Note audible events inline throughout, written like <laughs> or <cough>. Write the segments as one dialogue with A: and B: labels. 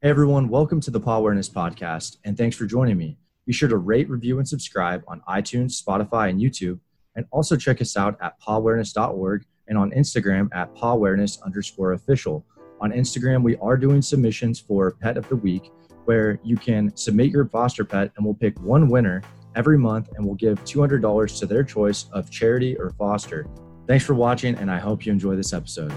A: Hey everyone, welcome to the Paw Awareness Podcast, and thanks for joining me. Be sure to rate, review, and subscribe on iTunes, Spotify, and YouTube, and also check us out at pawawareness.org and on Instagram at pawareness underscore official. On Instagram, we are doing submissions for Pet of the Week, where you can submit your foster pet, and we'll pick one winner every month, and we'll give $200 to their choice of charity or foster. Thanks for watching, and I hope you enjoy this episode.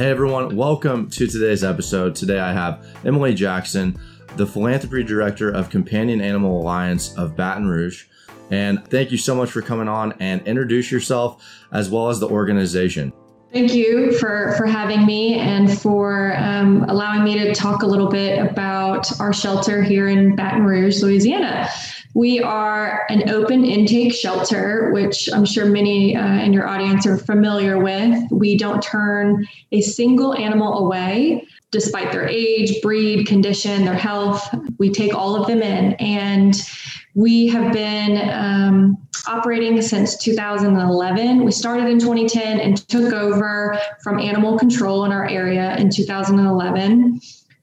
A: Hey everyone, welcome to today's episode. Today I have Emily Jackson, the philanthropy director of Companion Animal Alliance of Baton Rouge. And thank you so much for coming on and introduce yourself as well as the organization.
B: Thank you for, for having me and for um, allowing me to talk a little bit about our shelter here in Baton Rouge, Louisiana. We are an open intake shelter, which I'm sure many uh, in your audience are familiar with. We don't turn a single animal away, despite their age, breed, condition, their health. We take all of them in. And we have been um, operating since 2011. We started in 2010 and took over from animal control in our area in 2011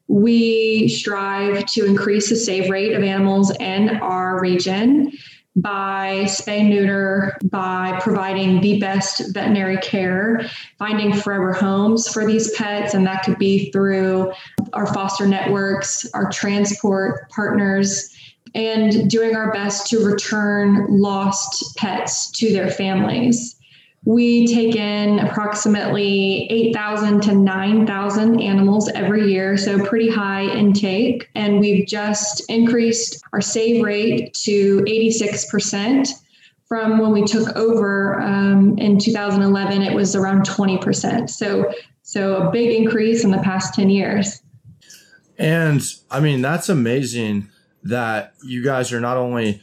B: we strive to increase the save rate of animals in our region by spay neuter, by providing the best veterinary care, finding forever homes for these pets, and that could be through our foster networks, our transport partners, and doing our best to return lost pets to their families. We take in approximately 8,000 to 9,000 animals every year, so pretty high intake. And we've just increased our save rate to 86% from when we took over um, in 2011 it was around 20% so so a big increase in the past 10 years.
A: And i mean that's amazing that you guys are not only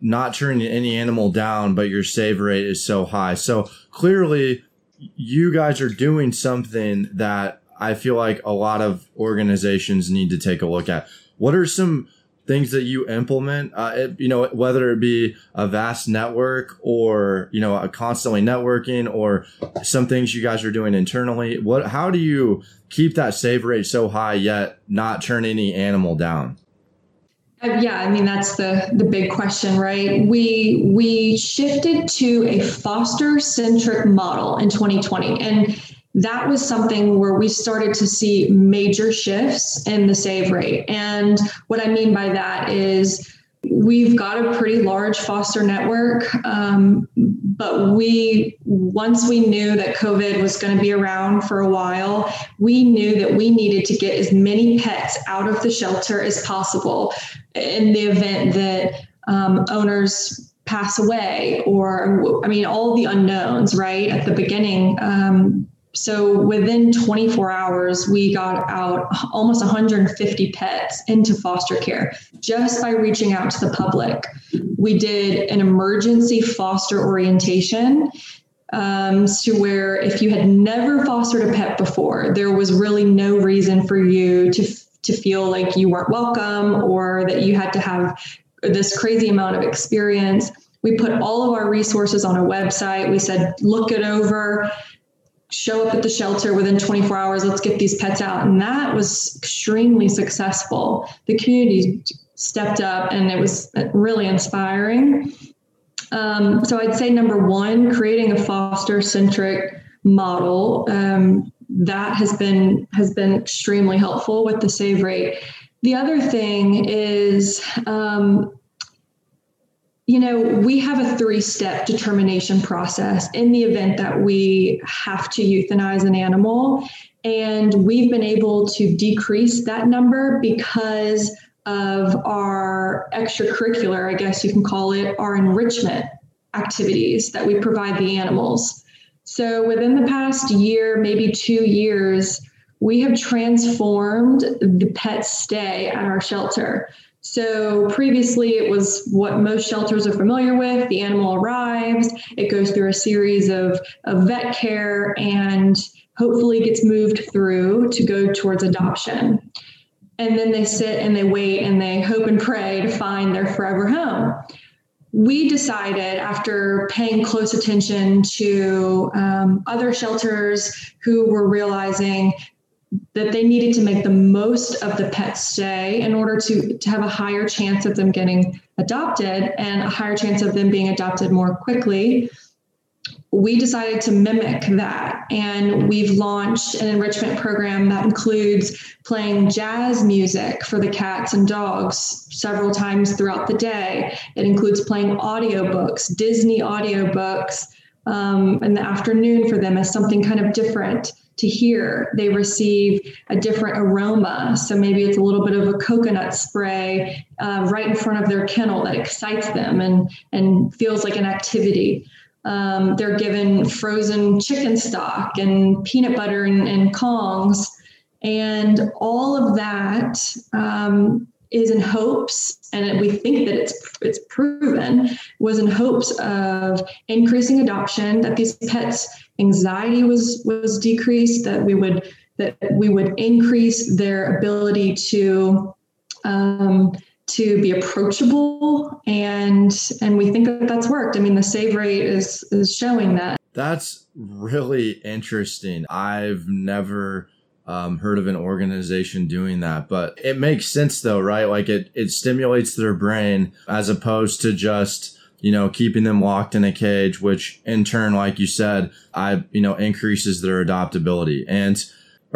A: not turning any animal down, but your save rate is so high. So clearly, you guys are doing something that I feel like a lot of organizations need to take a look at. What are some things that you implement? Uh, it, you know, whether it be a vast network or you know, constantly networking, or some things you guys are doing internally. What? How do you keep that save rate so high yet not turn any animal down?
B: Uh, yeah, I mean that's the the big question, right? We we shifted to a foster centric model in 2020 and that was something where we started to see major shifts in the save rate. And what I mean by that is we've got a pretty large foster network, um, but we once we knew that COVID was going to be around for a while, we knew that we needed to get as many pets out of the shelter as possible in the event that um, owners pass away or i mean all the unknowns right at the beginning. Um, so within 24 hours, we got out almost 150 pets into foster care just by reaching out to the public. We did an emergency foster orientation um, to where if you had never fostered a pet before, there was really no reason for you to to feel like you weren't welcome or that you had to have this crazy amount of experience. We put all of our resources on a website. We said, look it over show up at the shelter within 24 hours let's get these pets out. And that was extremely successful. The community stepped up and it was really inspiring. Um, so i'd say number one creating a foster centric model um, that has been has been extremely helpful with the save rate. The other thing is um, you know, we have a three step determination process in the event that we have to euthanize an animal. And we've been able to decrease that number because of our extracurricular, I guess you can call it, our enrichment activities that we provide the animals. So within the past year, maybe two years, we have transformed the pet stay at our shelter. So previously, it was what most shelters are familiar with. The animal arrives, it goes through a series of, of vet care, and hopefully gets moved through to go towards adoption. And then they sit and they wait and they hope and pray to find their forever home. we decided after paying close attention to um, other shelters who were realizing that they needed to make the most of the pet stay in order to, to have a higher chance of them getting adopted and a higher chance of them being adopted more quickly. We decided to mimic that and we've launched an enrichment program that includes playing jazz music for the cats and dogs several times throughout the day. It includes playing audiobooks disney audiobooks um, in the afternoon for them as something kind of different to hear. They receive a different aroma. So maybe it's a little bit of a coconut spray uh, right in front of their kennel that excites them and, and feels like an activity. Um, they're given frozen chicken stock and peanut butter and, and Kongs. And all of that um, is in hopes, and we think that it's it's proven, was in hopes of increasing adoption, that these pets' anxiety was was decreased, that we would that we would increase their ability to um, to be approachable and and we think that that's worked. I mean the save rate is is showing that.
A: That's really interesting. I've never um, heard of an organization doing that but it makes sense though right? Like it it stimulates their brain as opposed to just you know keeping them locked in a cage which in turn like you said i you know increases their adoptability and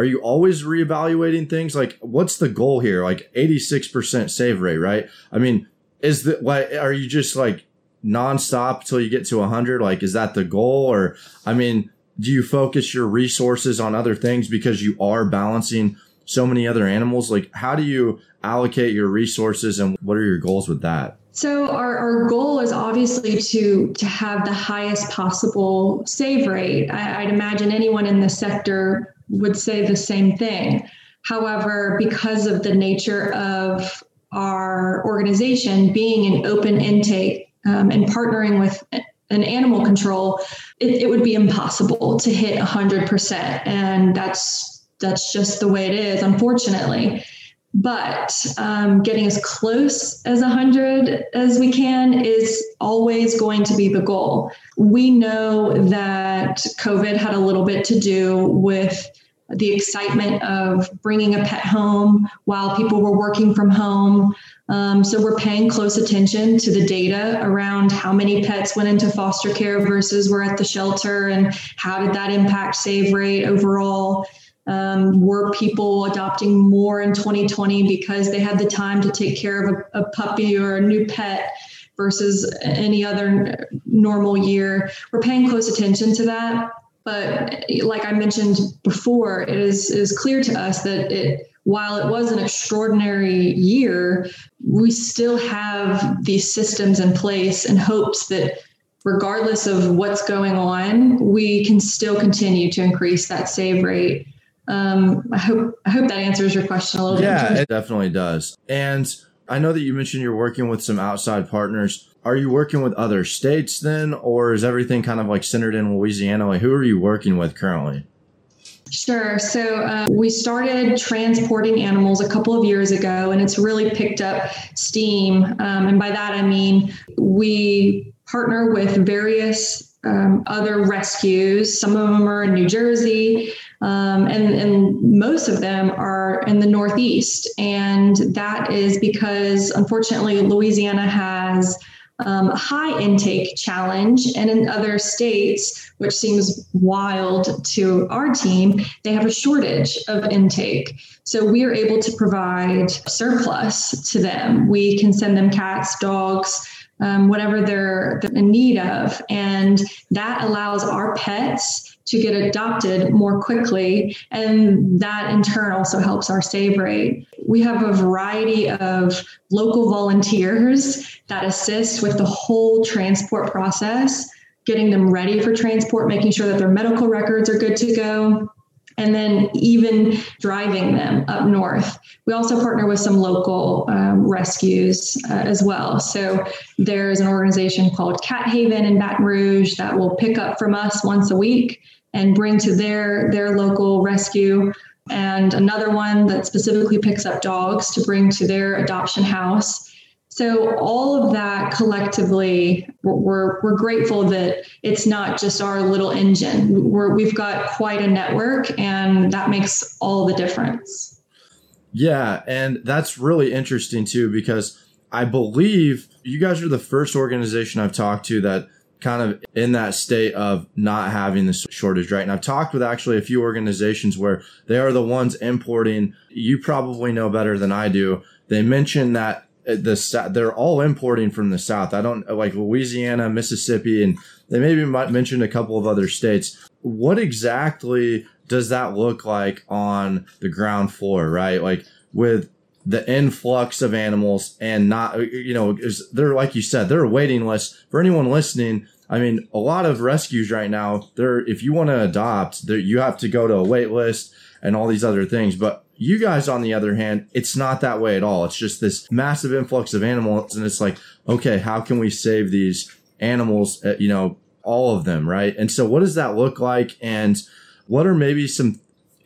A: are you always reevaluating things? Like, what's the goal here? Like 86% save rate, right? I mean, is that like, are you just like nonstop till you get to 100? Like, is that the goal? Or, I mean, do you focus your resources on other things because you are balancing so many other animals? Like, how do you allocate your resources and what are your goals with that?
B: So our, our goal is obviously to to have the highest possible save rate. I, I'd imagine anyone in the sector would say the same thing. However, because of the nature of our organization being an open intake um, and partnering with an animal control, it, it would be impossible to hit 100%. And that's that's just the way it is, unfortunately. But um, getting as close as 100 as we can is always going to be the goal. We know that COVID had a little bit to do with the excitement of bringing a pet home while people were working from home. Um, so we're paying close attention to the data around how many pets went into foster care versus were at the shelter and how did that impact save rate overall. Um, were people adopting more in 2020 because they had the time to take care of a, a puppy or a new pet versus any other normal year? We're paying close attention to that. But like I mentioned before, it is, clear to us that it, while it was an extraordinary year, we still have these systems in place and hopes that regardless of what's going on, we can still continue to increase that save rate. Um, I hope I hope that answers your question a little
A: yeah,
B: bit.
A: Yeah, it definitely does. And I know that you mentioned you're working with some outside partners are you working with other states then, or is everything kind of like centered in Louisiana? Like, who are you working with currently?
B: Sure. So uh, we started transporting animals a couple of years ago, and it's really picked up steam. Um, and by that, I mean we partner with various um, other rescues. Some of them are in New Jersey, um, and, and most of them are in the Northeast. And that is because, unfortunately, Louisiana has um, high intake challenge. And in other states, which seems wild to our team, they have a shortage of intake. So we are able to provide surplus to them. We can send them cats, dogs, um, whatever they're, they're in need of. And that allows our pets to get adopted more quickly. And that in turn also helps our save rate. We have a variety of local volunteers that assist with the whole transport process, getting them ready for transport, making sure that their medical records are good to go and then even driving them up north. We also partner with some local um, rescues uh, as well. So there's an organization called Cat Haven in Baton Rouge that will pick up from us once a week and bring to their their local rescue and another one that specifically picks up dogs to bring to their adoption house So all of that collectively, we're we're grateful that it's not just our little engine. We're, we've got quite a network, and that makes all the difference.
A: Yeah, and that's really interesting too because I believe you guys are the first organization I've talked to that kind of in that state of not having the shortage, right? And I've talked with actually a few organizations where they are the ones importing. You probably know better than I do. They mentioned that Uh, the they're all importing from the south. I don't like Louisiana, Mississippi, and they maybe might mention a couple of other states. What exactly does that look like on the ground floor, right? Like with the influx of animals and not, uh, you know, is there, like you said, they're waiting list for anyone listening. I mean, a lot of rescues right now, there, if you want to adopt, you have to go to a wait list and all these other things. But you guys, on the other hand, it's not that way at all. It's just this massive influx of animals. And it's like, okay, how can we save these animals? Uh, you know, all of them, right? And so what does that look like? And what are maybe some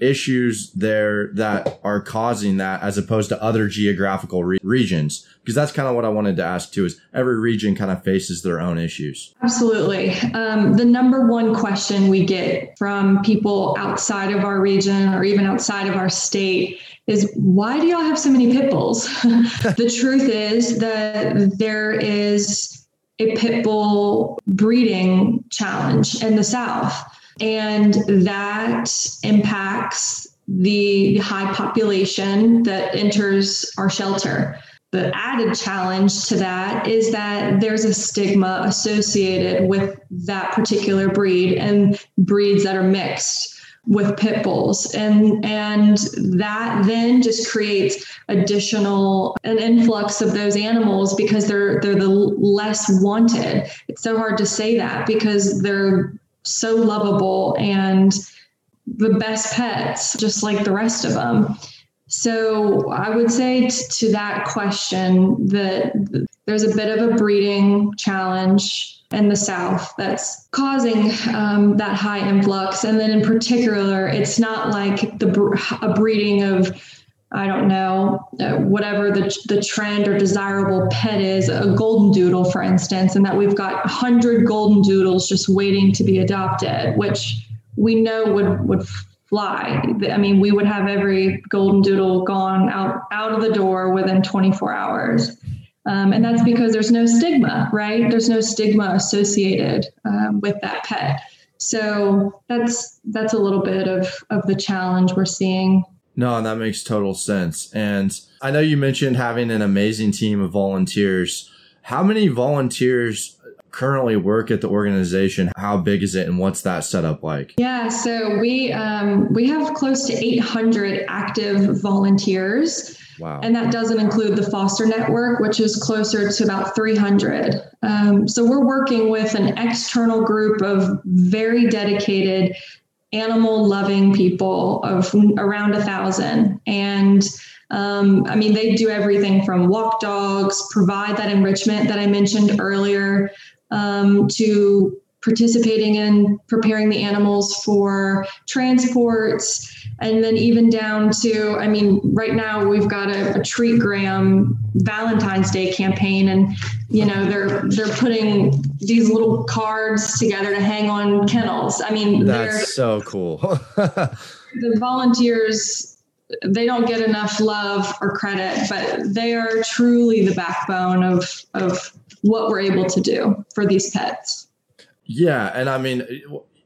A: issues there that are causing that as opposed to other geographical re- regions? Because that's kind of what I wanted to ask too is every region kind of faces their own issues.
B: Absolutely. Um, the number one question we get from people outside of our region or even outside of our state is why do y'all have so many pit bulls? <laughs> the truth is that there is a pit bull breeding challenge in the South and that impacts the high population that enters our shelter. The added challenge to that is that there's a stigma associated with that particular breed and breeds that are mixed with pit bulls and and that then just creates additional an influx of those animals because they're they're the less wanted it's so hard to say that because they're so lovable and the best pets, just like the rest of them. So I would say t- to that question that there's a bit of a breeding challenge in the South that's causing um, that high influx. And then in particular, it's not like the a breeding of I don't know, uh, whatever the, the trend or desirable pet is, a golden doodle, for instance, and that we've got 100 golden doodles just waiting to be adopted, which we know would, would fly. I mean, we would have every golden doodle gone out, out of the door within 24 hours. Um, and that's because there's no stigma, right? There's no stigma associated um, with that pet. So that's that's a little bit of, of the challenge we're seeing
A: no, that makes total sense. And I know you mentioned having an amazing team of volunteers. How many volunteers currently work at the organization? How big is it, and what's that setup like?
B: Yeah, so we um, we have close to 800 active volunteers. Wow. And that doesn't include the foster network, which is closer to about 300. Um, so we're working with an external group of very dedicated animal loving people of around a thousand. And um, I mean, they do everything from walk dogs, provide that enrichment that I mentioned earlier, um, to participating in preparing the animals for transports and then even down to i mean right now we've got a, a treatgram valentine's day campaign and you know they're they're putting these little cards together to hang on kennels. I mean
A: that's so cool. <laughs>
B: The volunteers they don't get enough love or credit but they are truly the backbone of of what we're able to do for these pets.
A: Yeah, and I mean,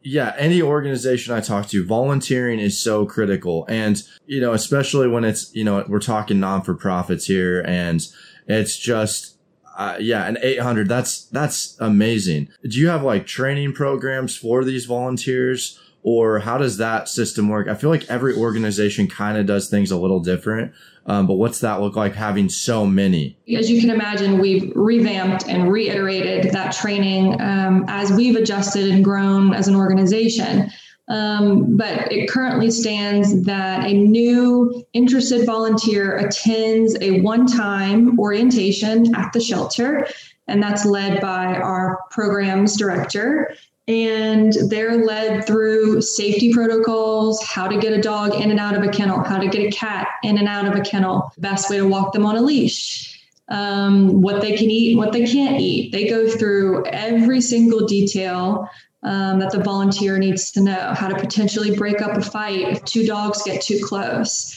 A: yeah, any organization I talk to, volunteering is so critical. And, you know, especially when it's, you know, we're talking non for profits here and it's just, uh, yeah, an 800, that's, that's amazing. Do you have like training programs for these volunteers? Or how does that system work? I feel like every organization kind of does things a little different. Um, but what's that look like having so many?
B: As you can imagine, we've revamped and reiterated that training um, as we've adjusted and grown as an organization. Um, but it currently stands that a new interested volunteer attends a one time orientation at the shelter, and that's led by our programs director and they're led through safety protocols, how to get a dog in and out of a kennel, how to get a cat in and out of a kennel, the best way to walk them on a leash. um, what they can eat, what they can't eat. They go through every single detail um, that the volunteer needs to know how to potentially break up a fight if two dogs get too close.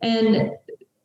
B: And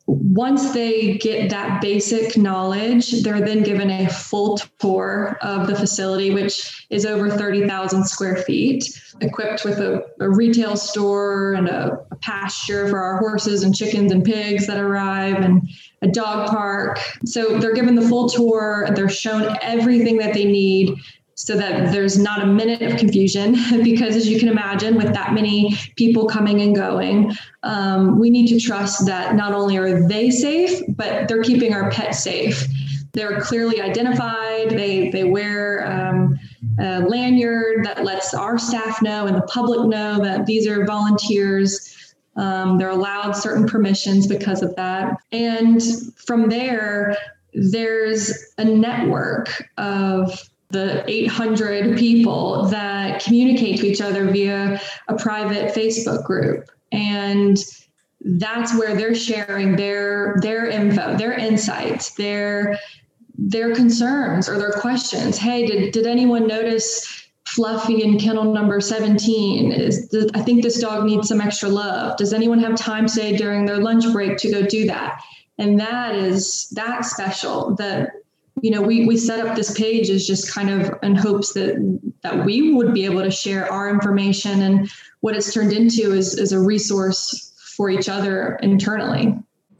B: once they get that basic knowledge, they're then given a full tour of the facility, which is over 30,000 square feet, equipped with a, a retail store and a, a, pasture for our horses and chickens and pigs that arrive, and a dog park. So they're given the full tour, they're shown everything that they need so that there's not a minute of confusion <laughs> because as you can imagine with that many people coming and going um, we need to trust that not only are they safe but they're keeping our pets safe. They're clearly identified. They they wear um, a lanyard that lets our staff know and the public know that these are volunteers. Um, they're allowed certain permissions because of that. And from there there's a network of the 800 people that communicate to each other via a private Facebook group. And that's where they're sharing their their info, their insights, their their concerns or their questions. Hey, did, did anyone notice Fluffy in kennel number 17? Is I think this dog needs some extra love. Does anyone have time today during their lunch break to go do that? And that is that special that you know, we, we set up this page as just kind of in hopes that that we would be able to share our information and what it's turned into is, is a resource for each other internally.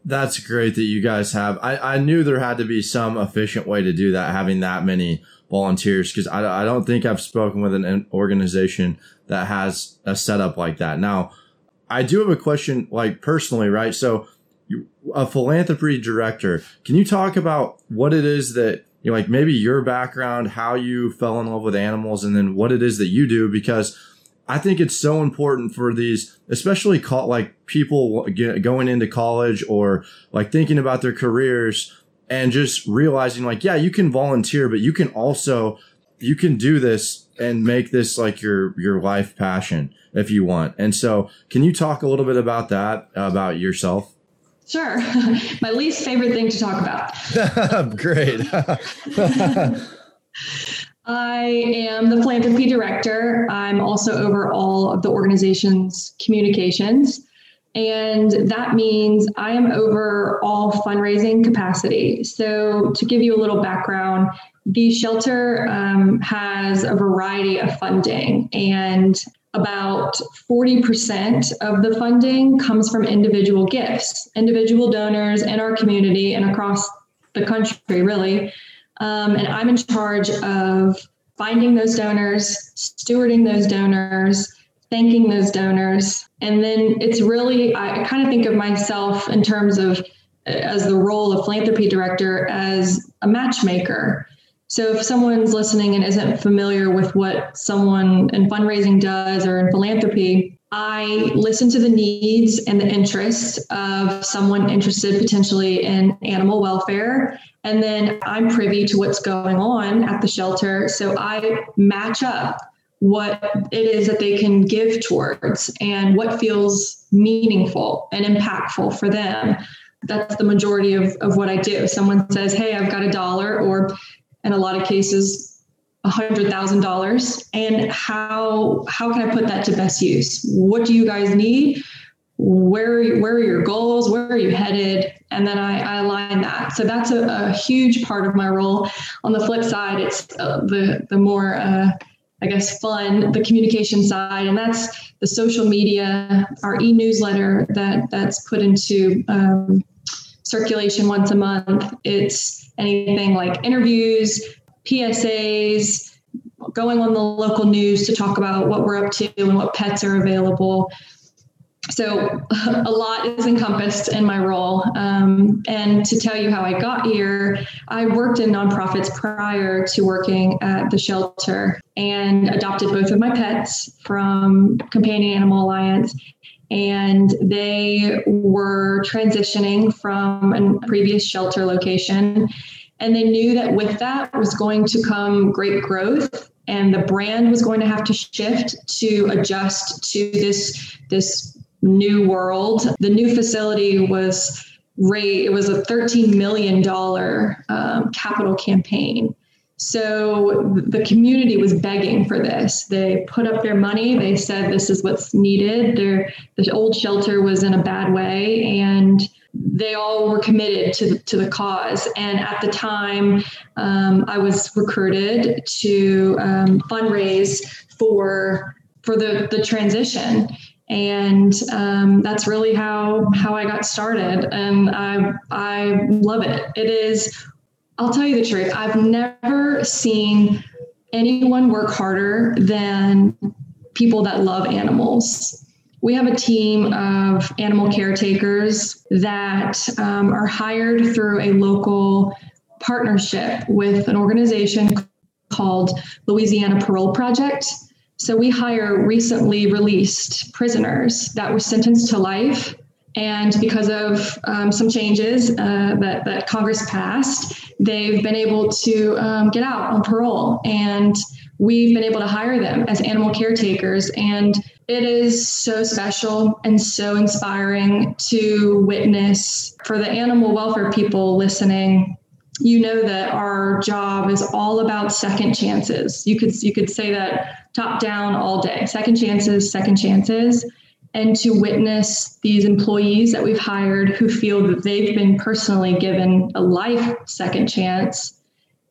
A: That's great that you guys have. I, I knew there had to be some efficient way to do that, having that many volunteers, because I, I don't think I've spoken with an organization that has a setup like that. Now, I do have a question, like personally, right? So a philanthropy director. Can you talk about what it is that you know, like maybe your background, how you fell in love with animals, and then what it is that you do? Because I think it's so important for these, especially like people going into college or like thinking about their careers and just realizing like, yeah, you can volunteer, but you can also, you can do this and make this like your, your life passion if you want. And so can you talk a little bit about that, about yourself?
B: Sure. <laughs> My least favorite thing to talk
A: about. <laughs> Great. <laughs>
B: I am the philanthropy director. I'm also over all of the organization's communications. And that means I am over all fundraising capacity. So, to give you a little background, the shelter um, has a variety of funding, and about 40% of the funding comes from individual gifts, individual donors in our community and across the country, really. Um, and I'm in charge of finding those donors, stewarding those donors, thanking those donors. And then it's really, I kind of think of myself in terms of as the role of philanthropy director as a matchmaker. So if someone's listening and isn't familiar with what someone in fundraising does or in philanthropy, I listen to the needs and the interests of someone interested potentially in animal welfare. And then I'm privy to what's going on at the shelter. So I match up what it is that they can give towards and what feels meaningful and impactful for them. That's the majority of, of what I do. Someone says, Hey, I've got a dollar, or in a lot of cases $100,000 and how how can I put that to best use? What do you guys need? Where where are your goals? Where are you headed? And then I, I align that. So that's a, a, huge part of my role. On the flip side, it's uh, the the more uh, I guess fun, the communication side, and that's the social media, our e-newsletter that that's put into um, circulation once a month. It's anything like interviews, PSAs, going on the local news to talk about what we're up to and what pets are available. So <laughs> a lot is encompassed in my role. Um, and to tell you how I got here, I worked in nonprofits prior to working at the shelter and adopted both of my pets from Companion Animal Alliance and they were transitioning from a previous shelter location. And they knew that with that was going to come great growth, and the brand was going to have to shift to adjust to this this new world. The new facility was rate. It was a $13 million um, capital campaign. So the community was begging for this. They put up their money. They said this is what's needed. Their the old shelter was in a bad way, and they all were committed to, to the cause. And at the time, um, I was recruited to um, fundraise for for the the transition and um, that's really how how I got started. And I I love it. It is. I'll tell you the truth. I've never seen anyone work harder than people that love animals. We have a team of animal caretakers that um, are hired through a local partnership with an organization called Louisiana Parole Project so we hire recently released prisoners that were sentenced to life. And because of um, some changes uh, that, that Congress passed, they've been able to um, get out on parole. And we've been able to hire them as animal caretakers. And it is so special and so inspiring to witness for the animal welfare people listening you know that our job is all about second chances. You could you could say that top down all day. Second chances, second chances. And to witness these employees that we've hired who feel that they've been personally given a life second chance,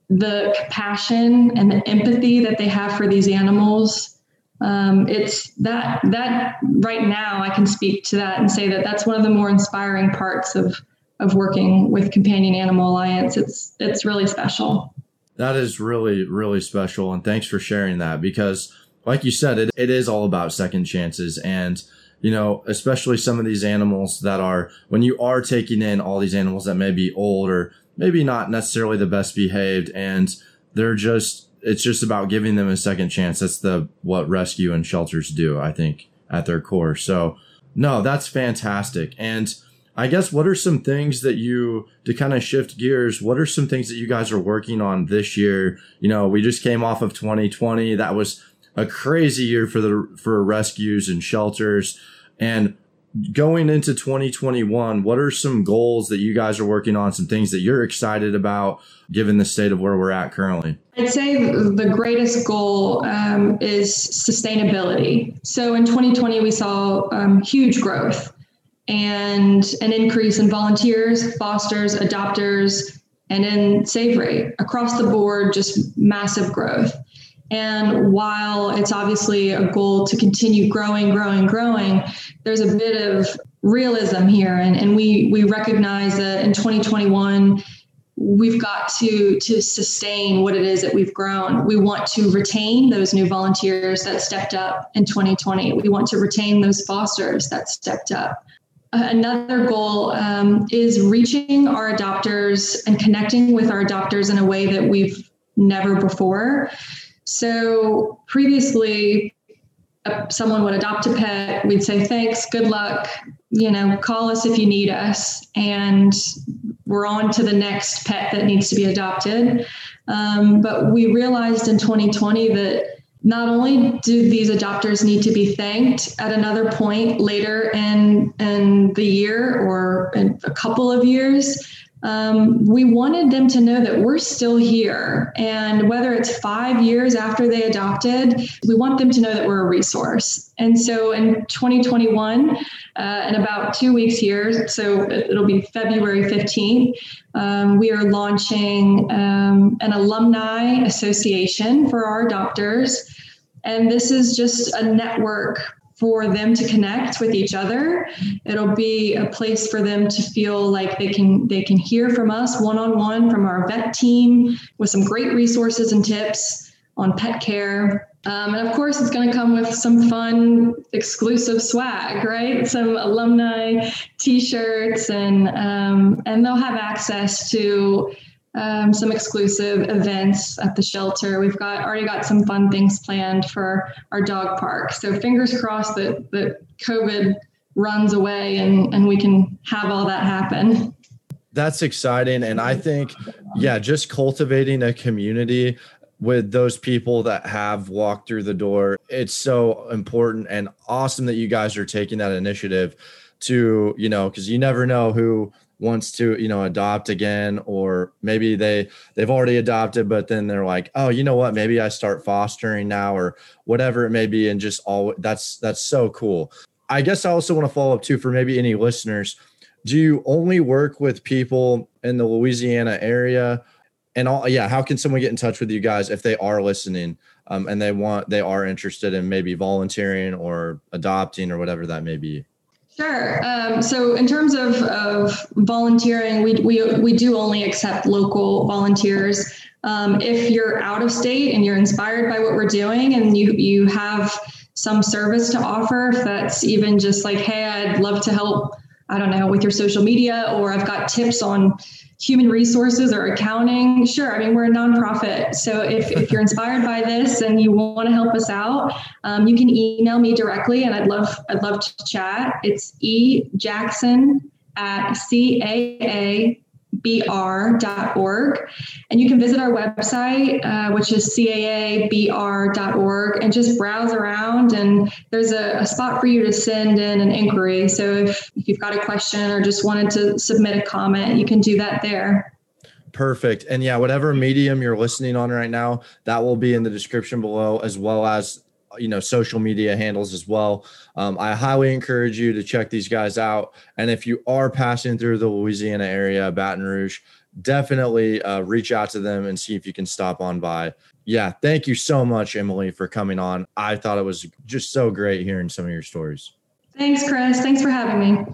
B: the compassion and the empathy that they have for these animals, um, it's that that right now I can speak to that and say that that's one of the more inspiring parts of of working with Companion Animal Alliance. It's it's really special.
A: That is really really special, and thanks for sharing that because, like you said, it, it is all about second chances and you know, especially some of these animals that are, when you are taking in all these animals that may be old or maybe not necessarily the best behaved and they're just, it's just about giving them a second chance. That's the, what rescue and shelters do, I think, at their core. So no, that's fantastic. And I guess what are some things that you to kind of shift gears? What are some things that you guys are working on this year? You know, we just came off of 2020. That was a crazy year for the for rescues and shelters. And going into 2021, what are some goals that you guys are working on? Some things that you're excited about, given the state of where we're at currently?
B: I'd say the greatest goal um, is sustainability. So in 2020, we saw um, huge growth and an increase in volunteers, fosters, adopters, and in save rate across the board, just massive growth. And while it's obviously a goal to continue growing, growing, growing, there's a bit of realism here. And, and we, we recognize that in 2021, we've got to to sustain what it is that we've grown. We want to retain those new volunteers that stepped up in 2020. We want to retain those fosters that stepped up another goal um, is reaching our adopters and connecting with our adopters in a way that we've never before. So previously, uh, someone would adopt a pet, we'd say thanks, good luck, you know, call us if you need us, and we're on to the next pet that needs to be adopted. Um, but we realized in 2020 that not only do these adopters need to be thanked at another point later in, in the year or in a couple of years, um, we wanted them to know that we're still here. And whether it's five years after they adopted, we want them to know that we're a resource. And so in 2021, uh, in about two weeks here, so it'll be February 15th, um, we are launching um, an alumni association for our adopters. And this is just a network for them to connect with each other. It'll be a place for them to feel like they can they can hear from us one on one from our vet team with some great resources and tips on pet care. Um, and of course, it's going to come with some fun, exclusive swag, right? Some alumni T-shirts, and um, and they'll have access to um, some exclusive events at the shelter. We've got already got some fun things planned for our dog park. So fingers crossed that that COVID runs away and and we can have all that happen.
A: That's exciting, and I think, yeah, just cultivating a community with those people that have walked through the door. It's so important and awesome that you guys are taking that initiative to, you know, because you never know who wants to you know adopt again or maybe they they've already adopted but then they're like oh you know what? Maybe i start fostering now or whatever it may be and just all that's that's so cool. I guess i also want to follow up too for maybe any listeners. Do you only work with people in the louisiana area? And all yeah how can someone get in touch with you guys if they are listening um, and they want they are interested in maybe volunteering or adopting or whatever that may be
B: Sure. Um, so, in terms of, of volunteering, we, we, we do only accept local volunteers. Um, if you're out of state and you're inspired by what we're doing and you, you have some service to offer, if that's even just like, hey, I'd love to help, I don't know, with your social media, or I've got tips on human resources or accounting, sure. I mean, we're a nonprofit. So if, if you're inspired by this and you want to help us out, um, you can email me directly and I'd love, I'd love to chat. It's e jackson at CAA br.org. And you can visit our website, uh, which is caabr.org, and just browse around. And there's a, a, spot for you to send in an inquiry. So if, if you've got a question or just wanted to submit a comment, you can do that there.
A: Perfect. And yeah, whatever medium you're listening on right now, that will be in the description below, as well as you know social media handles as well. Um, i highly encourage you to check these guys out. And if you are passing through the louisiana area baton rouge definitely uh, reach out to them and see if you can stop on by. Yeah thank you so much emily for coming on. I thought it was just so great hearing some of your stories.
B: Thanks chris. Thanks for having me